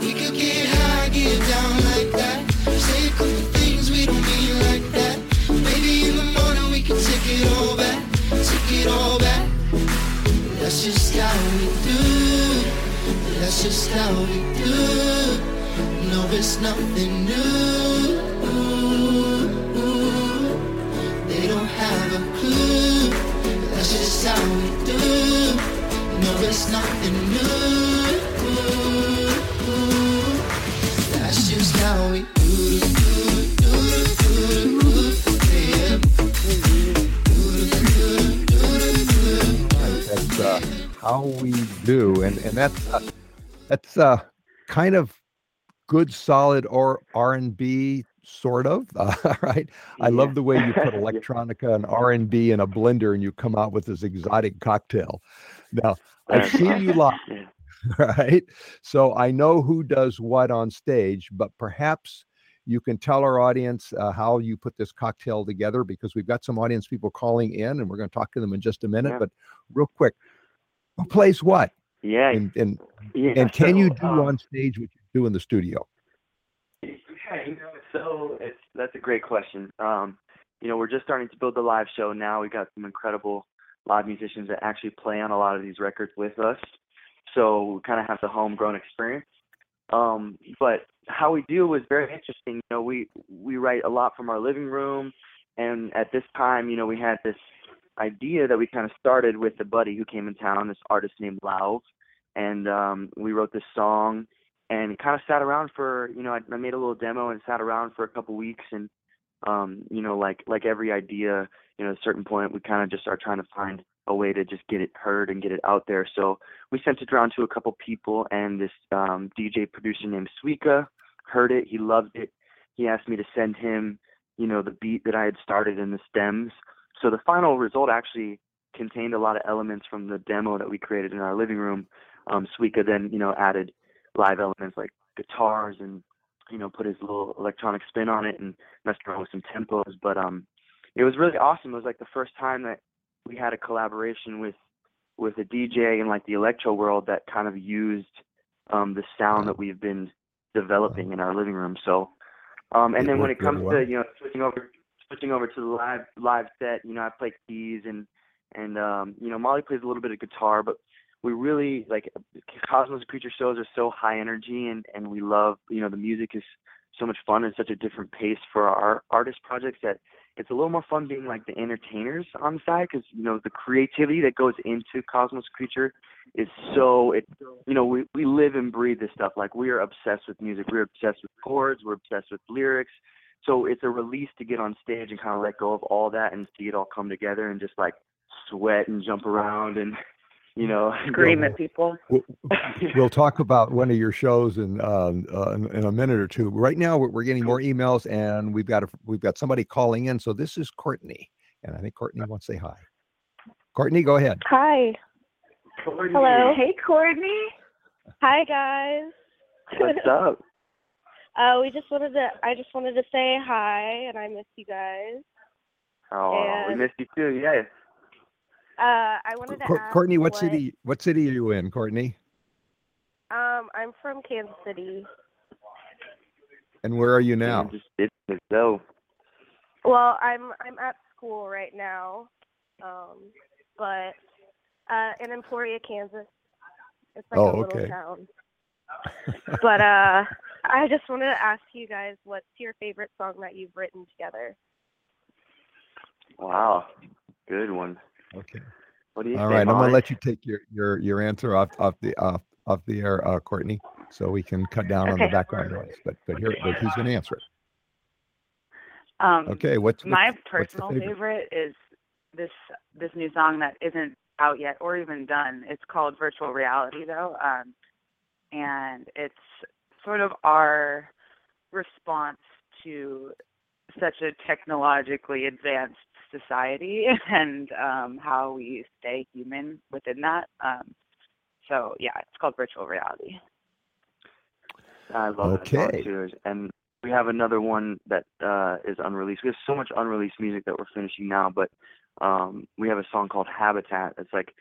We could get high, get down like that. Say a couple things we don't mean like that. Maybe in the morning we can take it all it all back. That's just how we do. That's just how we do. No, it's nothing new. They don't have a clue. That's just how we do. No, it's nothing new. That's just how we do. do, do, do, do, do do. yeah. That's uh, How We Do. And, and that's, uh, that's uh, kind of good, solid or R&B sort of. Uh, right. I Yeah. love the way you put electronica and R&B in a blender and you come out with this exotic cocktail. Now, I've seen you live. Right? So I know who does what on stage, but perhaps you can tell our audience uh, how you put this cocktail together because we've got some audience people calling in and we're going to talk to them in just a minute. Yeah. But real quick, who plays what? Yeah. And and, yeah. and can you do um, on stage what you do in the studio? Yeah, you know, so it's that's a great question. Um, you know, we're just starting to build the live show now. We got some incredible live musicians that actually play on a lot of these records with us. So we kind of have the homegrown experience. Um, but how we do was very interesting. You know, we we write a lot from our living room, and at this time, you know, we had this idea that we kind of started with a buddy who came in town, this artist named Lauv, and um, we wrote this song and kind of sat around for you know I, I made a little demo and sat around for a couple weeks and um, you know like like every idea you know at a certain point we kind of just start trying to find a way to just get it heard and get it out there. So we sent it around to a couple people, and this um, DJ producer named Suika heard it. He loved it. He asked me to send him, you know, the beat that I had started in the stems. So the final result actually contained a lot of elements from the demo that we created in our living room. Um, Suika then, you know, added live elements like guitars and, you know, put his little electronic spin on it and messed around with some tempos. But um, it was really awesome. It was like the first time that we had a collaboration with with a DJ in like the electro world that kind of used um, the sound that we've been developing in our living room. So, um, and then when it comes to you know switching over switching over to the live live set, you know I play keys and and um, you know Molly plays a little bit of guitar, but we really like Cosmos Creature shows are so high energy and and we love you know the music is so much fun and such a different pace for our artist projects that it's a little more fun being like the entertainers on the side because you know the creativity that goes into Cosmos Creature is so it you know we we live and breathe this stuff. Like we are obsessed with music. We're obsessed with chords. We're obsessed with lyrics so it's a release to get on stage and kind of let go of all that and see it all come together and just like sweat and jump around and you know Scream at people. We'll, we'll talk about one of your shows in, um, uh, in in a minute or two. Right now, we're, we're getting more emails, and we've got a, we've got somebody calling in. So this is Courtney, and I think Courtney wants to say hi. Courtney, go ahead. Hi. Courtney, Hello. Hey, Courtney. Hi guys. what's up Uh, we just wanted to. I just wanted to say hi, and I miss you guys. oh we And- missed you too Yes. Uh, I wanted to Cour- ask. Courtney, what, city? What city are you in, Courtney? Um, I'm from Kansas City. And where are you now? just it's so Well, I'm I'm at school right now, um, but uh, in Emporia, Kansas. It's like Oh, a little okay. town. But uh, I just wanted to ask you guys, what's your favorite song that you've written together? wow good one Okay. what do you All say right, I'm gonna let you take your your your answer off off the off off the air, uh, Courtney, so we can cut down on the background noise. But but here, but he's going to answer it. Um, Okay, what's, my what's, what's personal favorite? favorite is this this new song that isn't out yet or even done. It's called Virtual Reality though, um, and it's sort of our response to such a technologically advanced society and um, how we stay human within that. Um, so yeah, it's called Virtual Reality. I love that song Okay. too. And we have another one that uh, is unreleased. We have so much unreleased music that we're finishing now, but um, we have a song called Habitat. It's like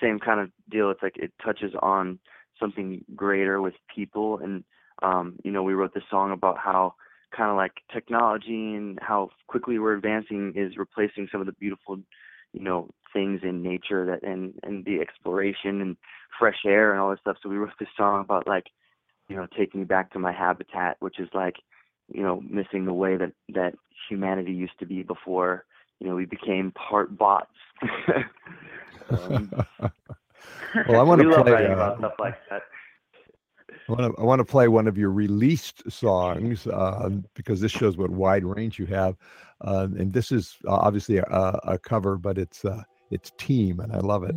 same kind of deal. It's like it touches on something greater with people, and um, you know, we wrote this song about how kind of like technology and how quickly we're advancing is replacing some of the beautiful, you know, things in nature that and and the exploration and fresh air and all this stuff. So we wrote this song about like you know, taking me back to my habitat, which is like, you know, missing the way that that humanity used to be before, you know, we became part bots. um, Well, I want to play. Uh, about stuff like that. I want to I want to play one of your released songs uh, because this shows what wide range you have, uh, and this is uh, obviously a, a cover, but it's uh, it's Team, and I love it.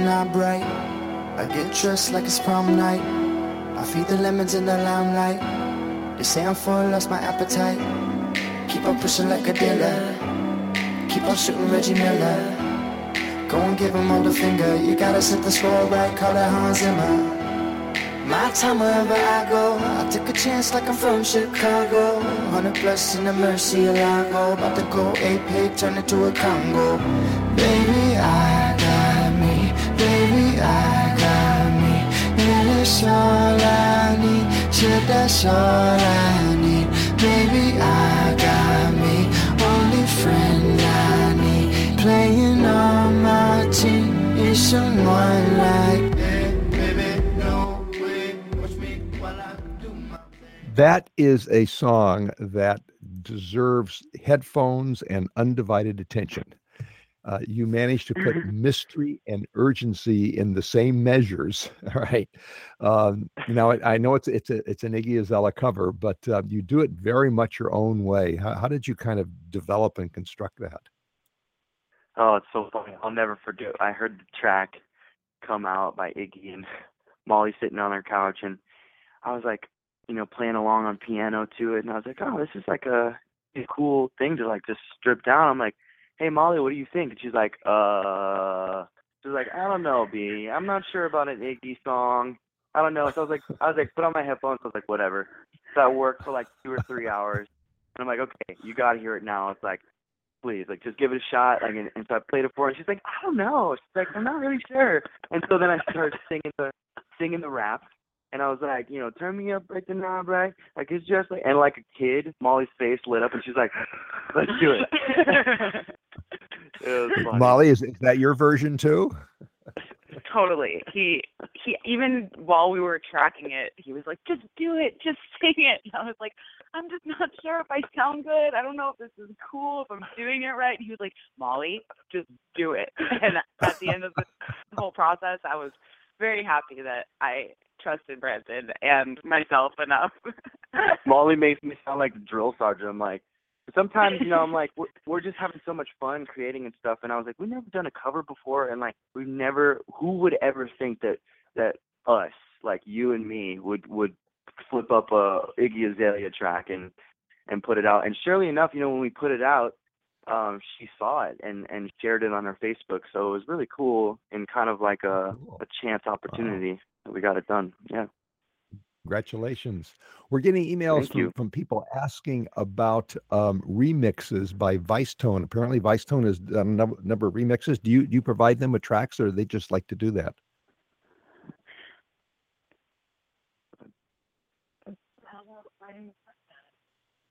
Breaking out bright. I get dressed like it's prom night. I feed the lemons in the limelight. They say I'm full, lost my appetite. Keep on pushing like a dealer. Keep on shooting Reggie Miller. Go and give him all the finger. You gotta set the score right, call it Hans Zimmer. My time wherever I go. I took a chance like I'm from Chicago. 100 plus in the Murciélago. About to go ape, turn it to a Congo. Baby, I that's all I need. Baby, I got me, only friend I need. Playing on my team is someone like. That is a song that deserves headphones and undivided attention. Uh, you managed to put mystery and urgency in the same measures. All right. Um, now I, I know it's it's a it's an Iggy Azalea cover, but uh, you do it very much your own way. How, how did you kind of develop and construct that? Oh, it's so funny. I'll never forget. I heard the track come out by Iggy and Molly sitting on her couch, and I was like, you know, playing along on piano to it, and I was like, oh, this is like a, a cool thing to like just strip down. I'm like, hey Molly, what do you think? And she's like, uh, she's like, I don't know, B. I'm not sure about an Iggy song. I don't know. So I was like, I was like, put on my headphones. I was like, whatever. So I worked for like two or three hours, and I'm like, okay, you got to hear it now. It's like, please, like, just give it a shot. Like, and, and so I played it for her, and she's like, I don't know. She's like, I'm not really sure. And so then I started singing the singing the rap, and I was like, you know, turn me up, break the knob, right? Like it's just like, and like a kid, Molly's face lit up, and she's like, let's do it. it was funny. Molly, is, is that your version too? totally. He he even while we were tracking it, he was like, "Just do it, just sing it." And I was like, "I'm just not sure if I sound good. I don't know if this is cool, if I'm doing it right." And he was like, "Molly, just do it." And at the end of the whole process, I was very happy that I trusted Brandyn and myself enough. Molly makes me sound like the drill sergeant. I'm like, sometimes you know, I'm like, we're, we're just having so much fun creating and stuff, and I was like, we've never done a cover before, and like, we've never, who would ever think that that us, like you and me, would would flip up a Iggy Azalea track and and put it out. And surely enough, you know, when we put it out, um, she saw it and and shared it on her Facebook. So it was really cool and kind of like a a chance opportunity that we got it done. Yeah. Congratulations. We're getting emails Thank from, you. from people asking about um, remixes by Vicetone. Apparently, Vicetone has done a number, number of remixes. Do you do you provide them with tracks, or they just like to do that?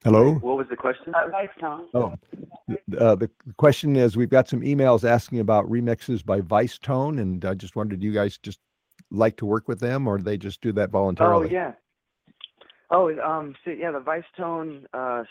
Hello. What was the question? Oh, th- uh, the question is, we've got some emails asking about remixes by Vicetone, and I just wondered, do you guys just like to work with them, or do they just do that voluntarily? Oh yeah. Oh, um, so yeah, the Vice Tone uh,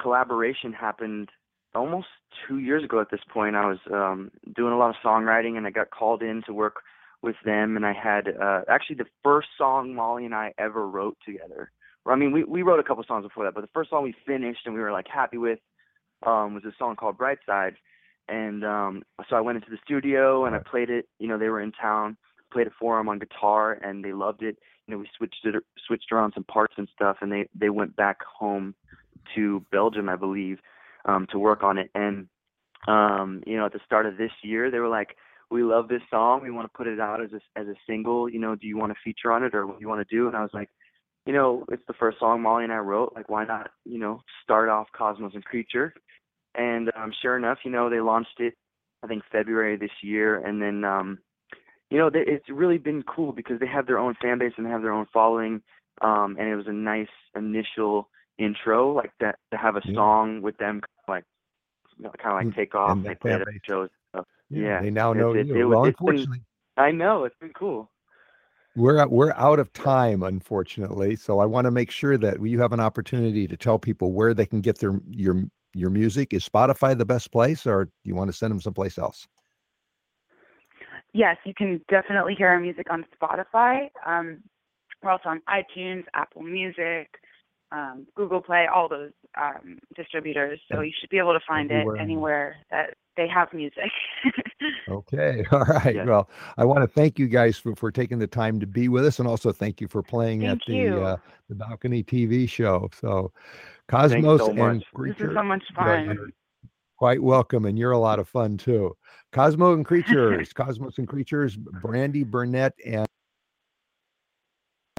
collaboration happened almost two years ago. At this point, I was um, doing a lot of songwriting, and I got called in to work with them. And I had uh, actually the first song Molly and I ever wrote together. I mean, we we wrote a couple songs before that, but the first song we finished and we were like happy with um, was a song called Bright Side. And um, so I went into the studio and I played it. You know, they were in town, played it for them on guitar, and they loved it. You know, we switched it, switched around some parts and stuff, and they they went back home to Belgium, I believe, um, to work on it. And um, you know, at the start of this year, they were like, "We love this song. We want to put it out as a as a single. You know, do you want to feature on it, or what do you want to do?" And I was like, "You know, it's the first song Molly and I wrote. Like, why not? You know, start off Cosmos and Creature." And um, sure enough, you know, they launched it. I think February this year, and then um, you know, they, it's really been cool because they have their own fan base and they have their own following. Um, and it was a nice initial intro, like that to have a Yeah. song with them, like you know, kind of Mm, like take off. and And they play at shows. stuff. Yeah, Yeah, they now know it- you. it was- well, it's been- I know it's been cool. we're out- we're out of time, unfortunately. So I want to make sure that you have an opportunity to tell people where they can get their your your music. Is Spotify the best place, or do you want to send them someplace else? Yes, you can definitely hear our music on Spotify. Um, we're also on iTunes, Apple Music, um, Google Play, all those um, distributors. So you should be able to find Everywhere. it anywhere that they have music. Okay. All right. Yes. Well, I want to thank you guys for, for taking the time to be with us and also thank you for playing Thank at the uh, the balcony TV show. So Cosmos so and much. this is so much yeah, fun. Quite welcome and you're a lot of fun too. Cosmo and Creatures, Cosmos and Creatures, Brandy Burnette and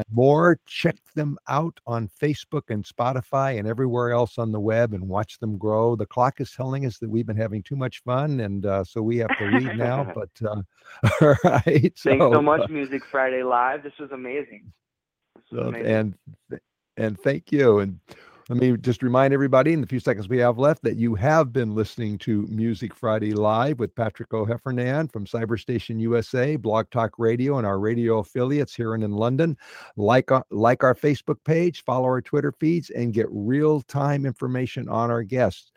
Moore. Check them out on Facebook and Spotify and everywhere else on the web and watch them grow. The clock is telling us that we've been having too much fun, and uh, so we have to leave now. But uh, all right. Thanks so so, much, uh, Music Friday Live. This was amazing. This was So, amazing. and and thank you. And let me just remind everybody in the few seconds we have left that you have been listening to Music Friday Live with Patrick O'Heffernan from Cyberstation USA, Blog Talk Radio, and our radio affiliates here and in London. Like our, like our Facebook page, follow our Twitter feeds, and get real time information on our guests.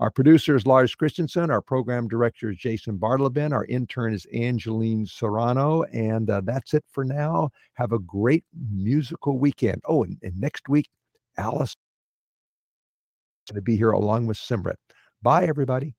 Our producer is Lars Christensen. Our program director is Jason Bartleben. Our intern is Angeline Serrano. And uh, that's it for now. Have a great musical weekend. Oh, and, and next week, Alice to be here along with Simrit. Bye, everybody.